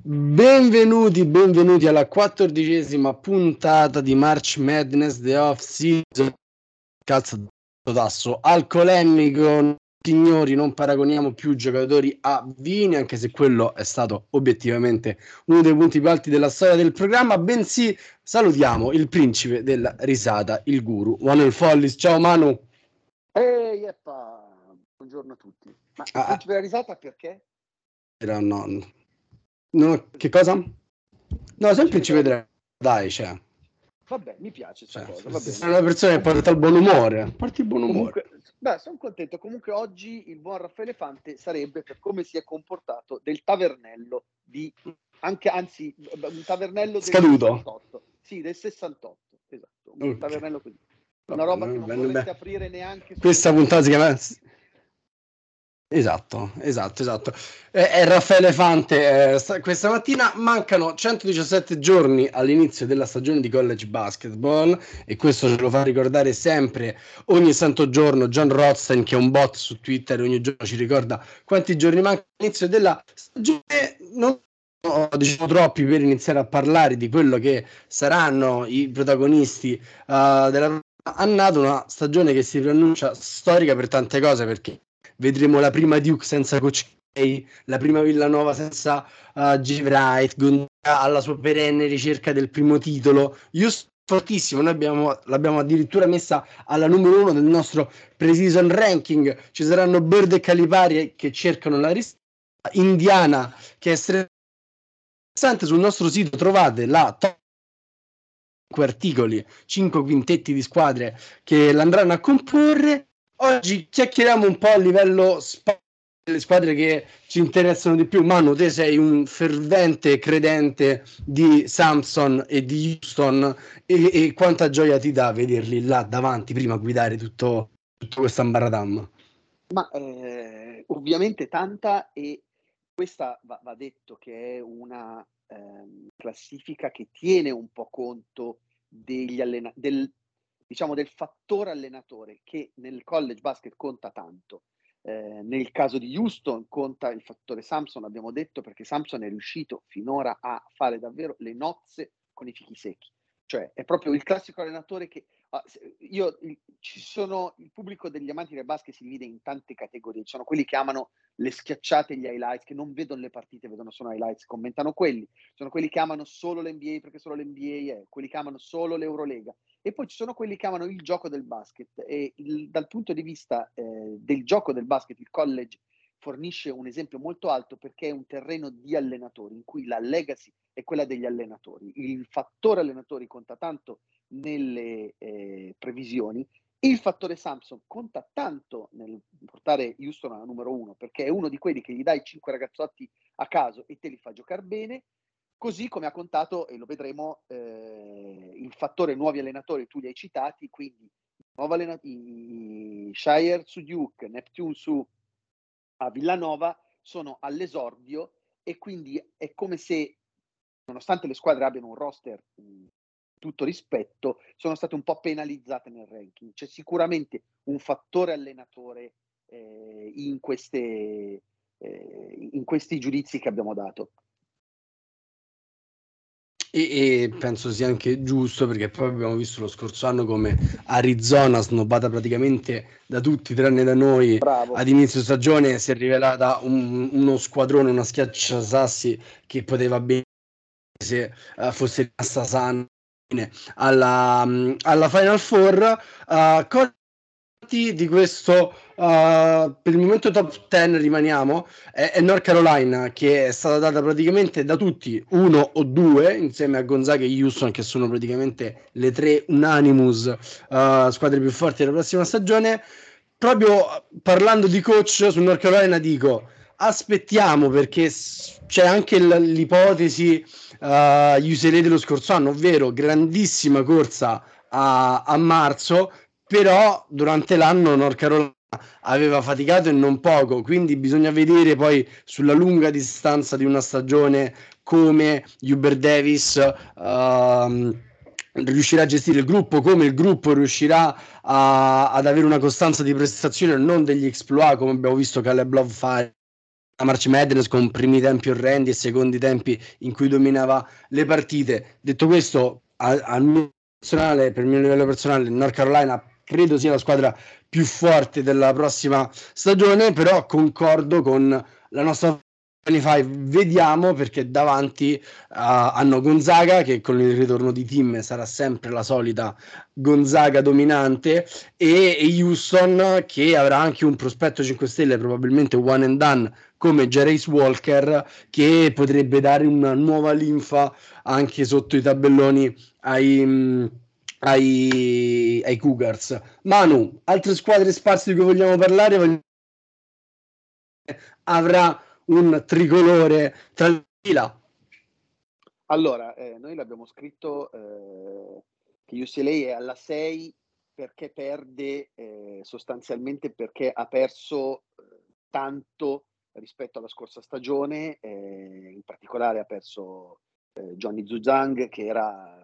Benvenuti, benvenuti alla quattordicesima puntata di March Madness The Off Season. Cazzo tasso alcolemico. Signori, non paragoniamo più giocatori a vini, anche se quello è stato obiettivamente uno dei punti più alti della storia del programma, bensì salutiamo il principe della risata, il guru, Manuel Follis. Ciao Manu. Ehi, yeppa. buongiorno a tutti. Ma il ah, principe della risata perché? Era no, no, che cosa? No, sempre principe della dai, cioè. Vabbè, mi piace cioè, cosa. Sei una persona che porta il buon umore. Porti il buon umore. Comunque, beh, sono contento. Comunque oggi il buon Raffaele Fante sarebbe per come si è comportato del tavernello di anche anzi un tavernello del Scaduto. 68. Sì, del 68, esatto. Un okay. tavernello così. Una roba che non bene, vorreste bene. aprire neanche Questa puntata si chiama Esatto, esatto, esatto. Eh, è Raffaele Fante. Eh, questa mattina mancano 117 giorni all'inizio della stagione di college basketball e questo ce lo fa ricordare sempre ogni santo giorno John Rothstein che è un bot su Twitter ogni giorno ci ricorda quanti giorni mancano all'inizio della stagione. Non ho diciamo troppi per iniziare a parlare di quello che saranno i protagonisti uh, della annata, una stagione che si preannuncia storica per tante cose perché vedremo la prima Duke senza Coach K, la prima Villanova senza uh, J. Wright, Gonda alla sua perenne ricerca del primo titolo. Houston fortissimo, noi abbiamo, l'abbiamo addirittura messa alla numero uno del nostro pre-season ranking. Ci saranno Bird e Calipari che cercano la risposta. Indiana che è interessante sul nostro sito trovate la top 5 articoli, 5 quintetti di squadre che l'andranno a comporre Oggi chiacchieriamo un po' a livello sp- delle squadre che ci interessano di più. Manu, te sei un fervente credente di Samson e di Houston e, e quanta gioia ti dà vederli là davanti prima a guidare tutto, tutto questo ambaradam? Ma eh, ovviamente tanta e questa va, va detto che è una eh, classifica che tiene un po' conto degli del, diciamo, del fattore allenatore che nel college basket conta tanto. Eh, nel caso di Houston conta il fattore Samson, abbiamo detto, perché Samson è riuscito finora a fare davvero le nozze con i fichi secchi. Cioè è proprio il classico allenatore che ah, io ci sono il pubblico degli amanti del basket si divide in tante categorie. Ci sono quelli che amano le schiacciate gli highlights, che non vedono le partite, vedono solo highlights, commentano quelli. Sono quelli che amano solo l'NBA perché solo l'NBA è, quelli che amano solo l'Eurolega. E poi ci sono quelli che amano il gioco del basket e il, dal punto di vista eh, del gioco del basket il college fornisce un esempio molto alto perché è un terreno di allenatori in cui la legacy è quella degli allenatori. Il fattore allenatori conta tanto nelle eh, previsioni il fattore Samson conta tanto nel portare Houston alla numero uno perché è uno di quelli che gli dai cinque ragazzotti a caso e te li fa giocare bene Così come ha contato, e lo vedremo, eh, il fattore nuovi allenatori, tu li hai citati, quindi allenatori, Shire su Duke, Neptune su a Villanova sono all'esordio e quindi è come se, nonostante le squadre abbiano un roster mh, tutto rispetto, sono state un po' penalizzate nel ranking. C'è sicuramente un fattore allenatore eh, in, queste, eh, in questi giudizi che abbiamo dato. E, e, penso sia anche giusto perché poi abbiamo visto lo scorso anno come Arizona, snobbata praticamente da tutti tranne da noi, Bravo. ad inizio stagione si è rivelata un, uno squadrone, una schiaccia sassi che poteva bene se uh, fosse rimasta sana alla, alla Final Four. Uh, di questo uh, per il momento top 10 rimaniamo è, è, North Carolina che è stata data praticamente da tutti uno o due insieme a Gonzaga e Houston che sono praticamente le tre unanimous uh, squadre più forti della prossima stagione proprio parlando di coach su North Carolina dico aspettiamo perché c'è anche l'ipotesi uh, UCLA dello scorso anno ovvero grandissima corsa a, a marzo però durante l'anno North Carolina aveva faticato e non poco, quindi bisogna vedere poi sulla lunga distanza di una stagione come Uber Davis uh, riuscirà a gestire il gruppo, come il gruppo riuscirà a, ad avere una costanza di prestazione, non degli exploit come abbiamo visto Caleb Love fare a March Madness con primi tempi orrendi e secondi tempi in cui dominava le partite. Detto questo, al mio personale, per il mio livello personale, North Carolina credo sia la squadra più forte della prossima stagione, però concordo con la nostra 25. Vediamo perché davanti uh, hanno Gonzaga che con il ritorno di Tim sarà sempre la solita Gonzaga dominante e, e Houston che avrà anche un prospetto 5 stelle probabilmente one and done come Jerace Walker che potrebbe dare una nuova linfa anche sotto i tabelloni ai ai, ai Cougars. Manu, altre squadre sparse di cui vogliamo parlare? Avrà un tricolore tra fila? Allora, eh, noi l'abbiamo scritto eh, che UCLA è alla 6 perché perde eh, sostanzialmente perché ha perso eh, tanto rispetto alla scorsa stagione, eh, in particolare ha perso eh, Johnny Zuzang che era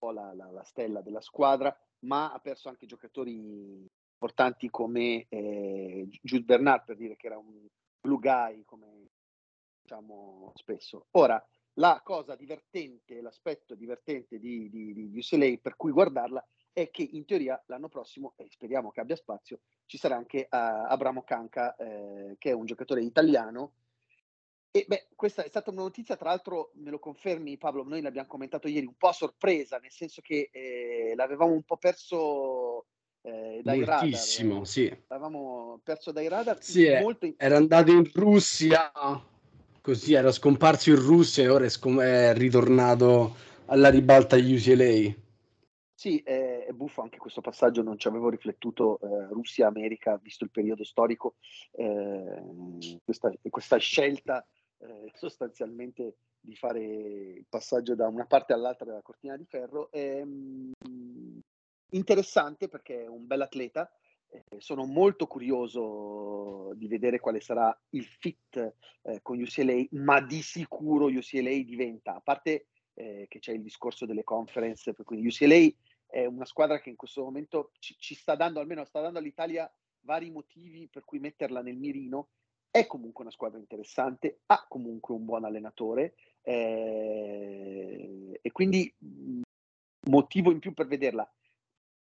po' la, la, la, stella della squadra, ma ha perso anche giocatori importanti come eh, Jude Bernard, per dire che era un blue guy, come diciamo spesso. Ora, la cosa divertente, l'aspetto divertente di, di, di UCLA per cui guardarla è che in teoria l'anno prossimo, e speriamo che abbia spazio, ci sarà anche uh, Abramo Canca, eh, che è un giocatore italiano e beh, questa è stata una notizia, tra l'altro me lo confermi Pablo, noi l'abbiamo commentato ieri, un po' a sorpresa, nel senso che eh, l'avevamo un po' perso eh, dai Moltissimo, radar. sì. Perso dai radar. Sì, molto... era andato in Russia, così era scomparso in Russia e ora è, scom- è ritornato alla ribalta UCLA. Sì, è, è, buffo anche questo passaggio, non ci avevo riflettuto, eh, Russia-America, visto il periodo storico, eh, questa, questa, scelta eh, sostanzialmente di fare il passaggio da una parte all'altra della cortina di ferro. È mh, mm, interessante perché è un bel atleta. Eh, sono molto curioso di vedere quale sarà il fit eh, con UCLA, ma di sicuro UCLA diventa, a parte eh, che c'è il discorso delle conference, cui UCLA è una squadra che in questo momento ci, ci sta dando, almeno sta dando all'Italia vari motivi per cui metterla nel mirino è comunque una squadra interessante, ha comunque un buon allenatore eh, e quindi motivo in più per vederla.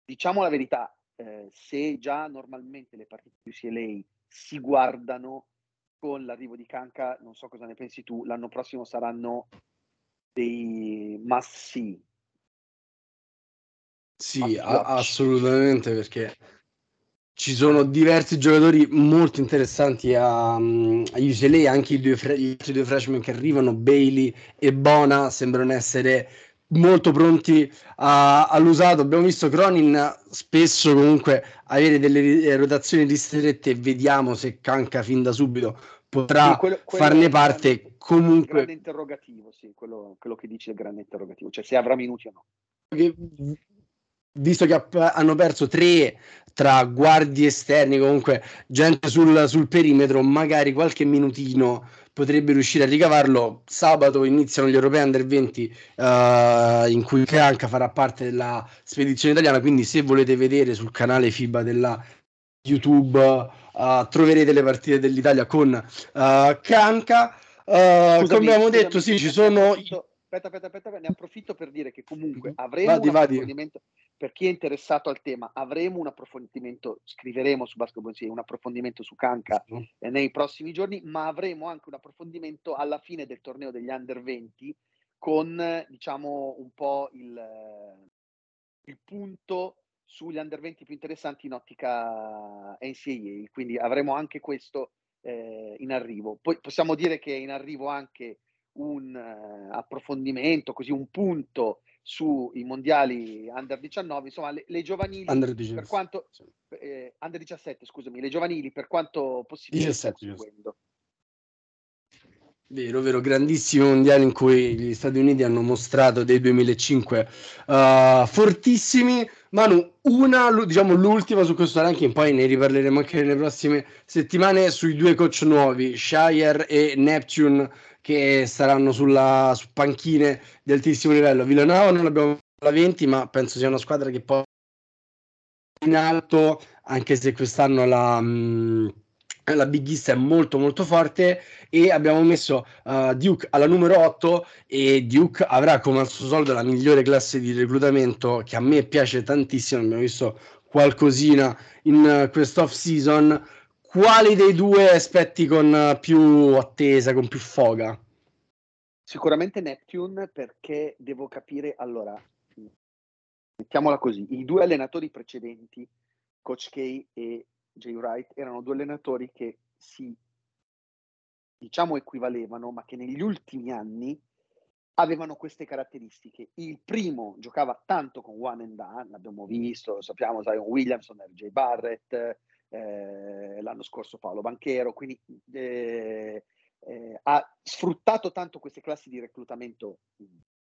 Diciamo la verità, eh, se già normalmente le partite di UCLA si guardano con l'arrivo di Canca, non so cosa ne pensi tu, l'anno prossimo saranno dei see. Sì, a- assolutamente perché ci sono diversi giocatori molto interessanti a, a UCLA, anche i due, gli altri due freshman che arrivano, Bailey e Bona, sembrano essere molto pronti a, all'usato. Abbiamo visto Cronin spesso comunque avere delle eh, rotazioni ristrette vediamo se Canca fin da subito potrà quello, quello farne parte. Comunque, grande interrogativo, sì, quello, quello che dice il grande interrogativo, cioè se avrà minuti o no. Che, visto che hanno perso tre tra guardie esterni, comunque gente sul, sul, perimetro, magari qualche minutino potrebbe riuscire a ricavarlo. Sabato iniziano gli europei under 20 uh, eh, in cui Canca farà parte della spedizione italiana, quindi se volete vedere sul canale FIBA della YouTube uh, troverete le partite dell'Italia con uh, Canca. Uh, come abbiamo detto, sì, ci sono... Aspetta, aspetta, aspetta, ne approfitto per dire che comunque avremo vadi, un vadi. Per chi è interessato al tema, avremo un approfondimento, scriveremo su Basketball Insieme un approfondimento su Canca eh, nei prossimi giorni, ma avremo anche un approfondimento alla fine del torneo degli Under 20 con, diciamo, un po' il, il punto sugli under 20 più interessanti in ottica NCAA, quindi avremo anche questo eh, in arrivo. Poi possiamo dire che è in arrivo anche un uh, approfondimento, così un punto sui mondiali under 19, insomma le, le giovanili under per quanto eh, under 17, scusami, le giovanili per quanto possibile 17, seguendo. Vero, vero, grandissimo mondiale in cui gli Stati Uniti hanno mostrato dei 2005 uh, eh, fortissimi. Manu, una, diciamo l'ultima su questo ranking, poi ne riparleremo anche nelle prossime settimane sui due coach nuovi, Shire e Neptune, che saranno sulla su panchine di altissimo livello. Villanova non abbiamo la 20, ma penso sia una squadra che poi in alto, anche se quest'anno la... Mm, la Big East è molto molto forte. E abbiamo messo uh, Duke alla numero 8 e Duke avrà come al suo solito la migliore classe di reclutamento che a me piace tantissimo, abbiamo visto qualcosina in uh, quest'off season quali dei due aspetti con uh, più attesa, con più foga? Sicuramente Neptune perché devo capire, allora, mettiamola così, i due allenatori precedenti, Coach K e Jay Wright erano due allenatori che si diciamo equivalevano, ma che negli ultimi anni avevano queste caratteristiche. Il primo giocava tanto con one and done, l'abbiamo visto, lo sappiamo, Zion Williamson, RJ Barrett, eh, l'anno scorso Paolo Banchero, quindi eh, eh, ha sfruttato tanto queste classi di reclutamento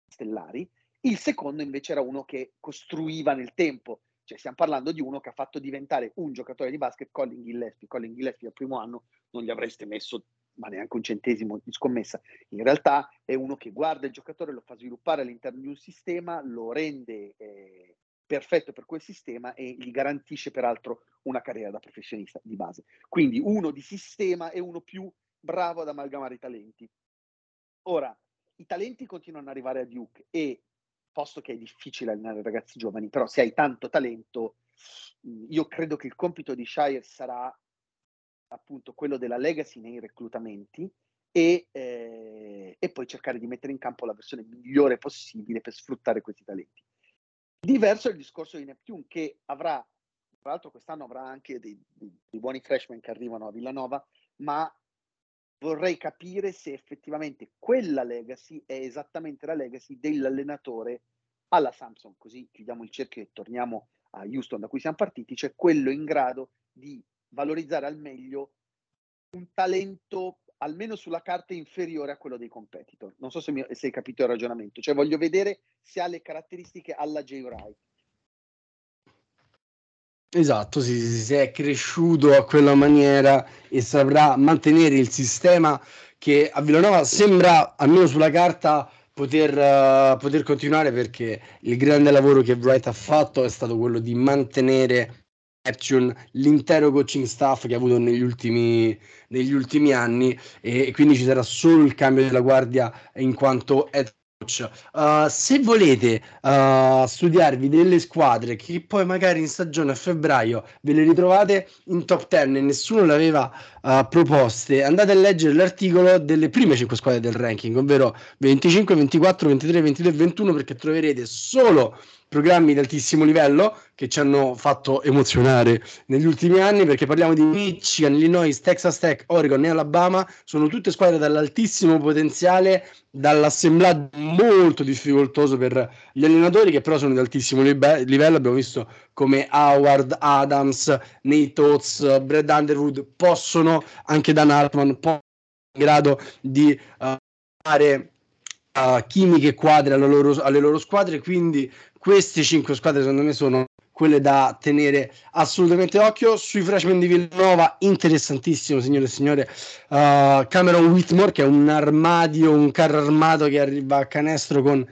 stellari. Il secondo invece era uno che costruiva nel tempo, cioè, stiamo parlando di uno che ha fatto diventare un giocatore di basket Colin Gillespie. Colin Gillespie al primo anno non gli avreste messo ma neanche un centesimo di scommessa. In realtà è uno che guarda il giocatore, lo fa sviluppare all'interno di un sistema, lo rende eh, perfetto per quel sistema e gli garantisce peraltro una carriera da professionista di base. Quindi uno di sistema e uno più bravo ad amalgamare i talenti. Ora, i talenti continuano ad arrivare a Duke e posto che è difficile allenare ragazzi giovani, però se hai tanto talento, io credo che il compito di Shire sarà appunto quello della legacy nei reclutamenti e, eh, e, poi cercare di mettere in campo la versione migliore possibile per sfruttare questi talenti. Diverso è il discorso di Neptune che avrà, tra l'altro quest'anno avrà anche dei, dei, dei buoni freshman che arrivano a Villanova, ma vorrei capire se effettivamente quella legacy è esattamente la legacy dell'allenatore alla Samsung, così chiudiamo il cerchio e torniamo a Houston da cui siamo partiti, cioè quello in grado di valorizzare al meglio un talento almeno sulla carta inferiore a quello dei competitor. Non so se, mi, se hai capito il ragionamento, cioè voglio vedere se ha le caratteristiche alla J. Wright Esatto, sì, sì, è cresciuto a quella maniera e saprà mantenere il sistema che a Villanova sembra, almeno sulla carta, poter, uh, poter continuare perché il grande lavoro che Wright ha fatto è stato quello di mantenere l'intero coaching staff che ha avuto negli ultimi, negli ultimi anni e, e, quindi ci sarà solo il cambio della guardia in quanto head Uh, se volete uh, studiarvi delle squadre che poi magari in stagione a febbraio ve le ritrovate in top 10 e nessuno le aveva uh, proposte, andate a leggere l'articolo delle prime 5 squadre del ranking, ovvero 25, 24, 23, 22 e 21 perché troverete solo programmi di altissimo livello che ci hanno fatto emozionare negli ultimi anni perché parliamo di Michigan, Illinois, Texas Tech, Oregon e Alabama, sono tutte squadre dall'altissimo potenziale, dall'assemblaggio molto difficoltoso per gli allenatori che però sono di altissimo libe- livello, abbiamo visto come Howard, Adams, Nate Oates, Brad Underwood possono, anche Dan Hartman, in grado di uh, fare chimiche quadre alle loro, alle loro squadre, quindi queste cinque squadre secondo me sono quelle da tenere assolutamente occhio. Sui freshman di Villanova interessantissimo signore e signore uh, Cameron Whitmore che è un armadio un carro armato che arriva a canestro con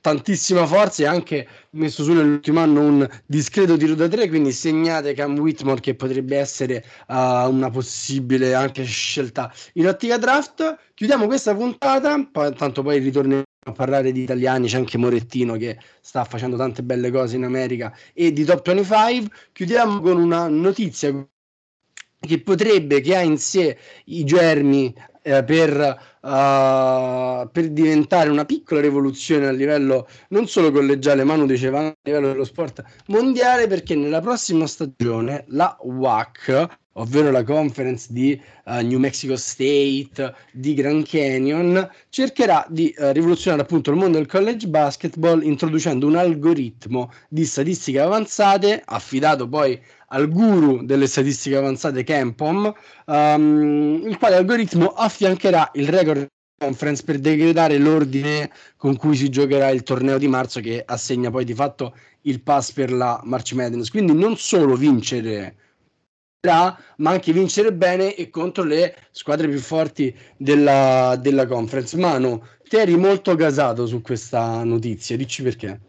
tantissima forza e anche messo su nell'ultimo anno un discreto tiro da tre quindi segnate Cam Whitmore che potrebbe essere uh, una possibile anche scelta in ottica draft. Chiudiamo questa puntata poi, tanto poi ritorniamo a parlare di italiani c'è anche Morettino che sta facendo tante belle cose in America e di Top 25 chiudiamo con una notizia che potrebbe, che ha in sé i germi eh, per, uh, per, diventare una piccola rivoluzione a livello non solo collegiale, ma diceva a livello dello sport mondiale, perché nella prossima stagione la WAC ovvero la conference di uh, New Mexico State, di Grand Canyon, cercherà di uh, rivoluzionare appunto il mondo del college basketball introducendo un algoritmo di statistiche avanzate affidato poi al guru delle statistiche avanzate Campom, um, il quale algoritmo affiancherà il record conference per decretare l'ordine con cui si giocherà il torneo di marzo che assegna poi di fatto il pass per la March Madness. Quindi non solo vincere ma anche vincere bene e contro le squadre più forti della, della conference. Mano, te eri molto gasato su questa notizia, dici perché?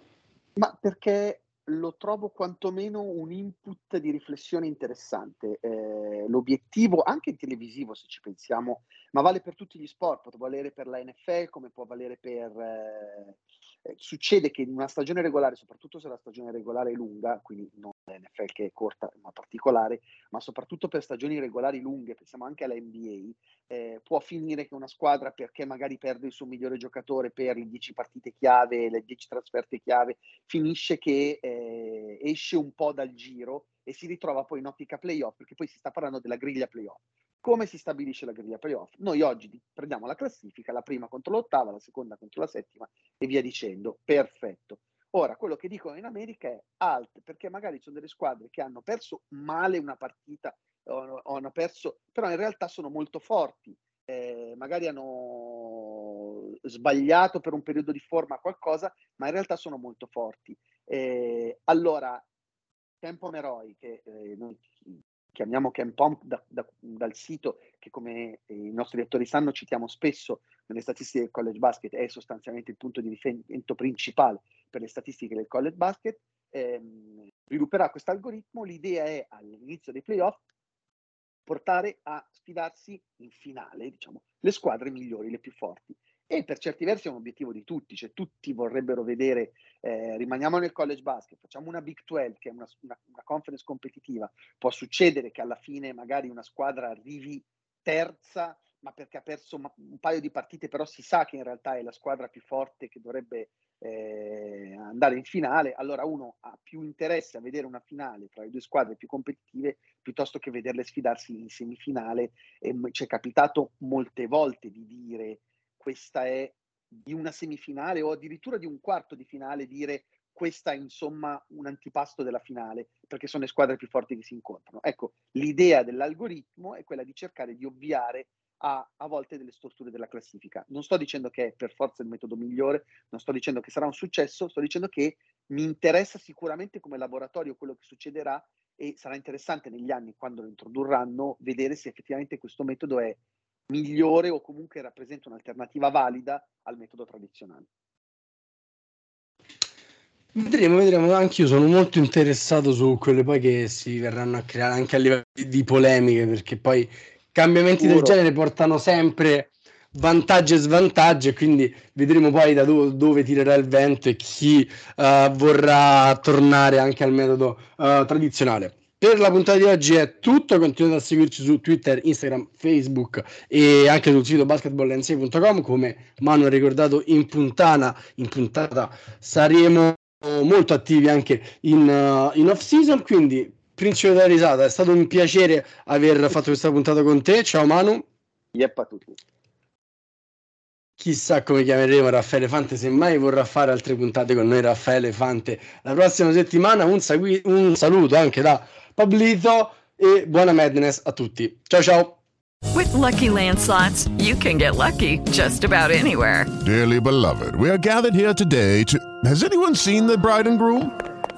Ma perché lo trovo quantomeno un input di riflessione interessante. Eh, l'obiettivo, anche televisivo se ci pensiamo, ma vale per tutti gli sport, può valere per la NFL come può valere per... Eh, eh, succede che in una stagione regolare, soprattutto se la stagione regolare è lunga, quindi non l'NFL che è corta ma particolare, ma soprattutto per stagioni regolari lunghe, pensiamo anche alla NBA, eh, può finire che una squadra, perché magari perde il suo migliore giocatore per le 10 partite chiave, le 10 trasferte chiave, finisce che eh, esce un po' dal giro e si ritrova poi in ottica playoff, perché poi si sta parlando della griglia playoff. Come si stabilisce la griglia playoff? Noi oggi prendiamo la classifica, la prima contro l'ottava, la seconda contro la settima e via dicendo. Perfetto. Ora, quello che dicono in America è alt, perché magari ci sono delle squadre che hanno perso male una partita, o, hanno perso, però in realtà sono molto forti. Eh, magari hanno sbagliato per un periodo di forma qualcosa, ma in realtà sono molto forti. Eh, allora, Tempo Meroi, che eh, noi chiamiamo Camp Pump da, da, dal sito che come i nostri lettori sanno citiamo spesso nelle statistiche del college basket, è sostanzialmente il punto di riferimento principale per le statistiche del college basket, ehm, svilupperà questo algoritmo, l'idea è all'inizio dei playoff portare a sfidarsi in finale, diciamo, le squadre migliori, le più forti. E per certi versi è un obiettivo di tutti, cioè tutti vorrebbero vedere, eh, rimaniamo nel college basket, facciamo una Big 12 che è una, una, una, conference competitiva, può succedere che alla fine magari una squadra arrivi terza, ma perché ha perso un paio di partite, però si sa che in realtà è la squadra più forte che dovrebbe eh, andare in finale, allora uno ha più interesse a vedere una finale tra le due squadre più competitive piuttosto che vederle sfidarsi in semifinale. E ci è capitato molte volte di dire questa è di una semifinale o addirittura di un quarto di finale dire questa è insomma un antipasto della finale perché sono le squadre più forti che si incontrano. Ecco, l'idea dell'algoritmo è quella di cercare di ovviare a, a volte delle storture della classifica. Non sto dicendo che è per forza il metodo migliore, non sto dicendo che sarà un successo, sto dicendo che mi interessa sicuramente come laboratorio quello che succederà e sarà interessante negli anni quando lo introdurranno vedere se effettivamente questo metodo è migliore o comunque rappresenta un'alternativa valida al metodo tradizionale. Vedremo, vedremo. Anch'io sono molto interessato su quelle poi che si verranno a creare anche a livello di polemiche, perché poi cambiamenti Puro. del genere portano sempre vantaggi e svantaggi, quindi vedremo poi da do- dove tirerà il vento e chi uh, vorrà tornare anche al metodo uh, tradizionale. Per la puntata di oggi è tutto, continuate a seguirci su Twitter, Instagram, Facebook e anche sul sito basketballnc.com come Manu ha ricordato in puntata, in puntata saremo molto attivi anche in, uh, in off season, quindi Principe della risata, è stato un piacere aver fatto questa puntata con te, ciao Manu. Yep a tutti. Chissà come chiameremo Raffaele Fante, se mai vorrà fare altre puntate con noi Raffaele Fante la prossima settimana. Un, sagui- un saluto anche da Pablito e buona Madness a tutti. Ciao ciao. With lucky landslots, you can get lucky just about anywhere. Dearly beloved, we are gathered here today to. Has anyone seen the bride and groom?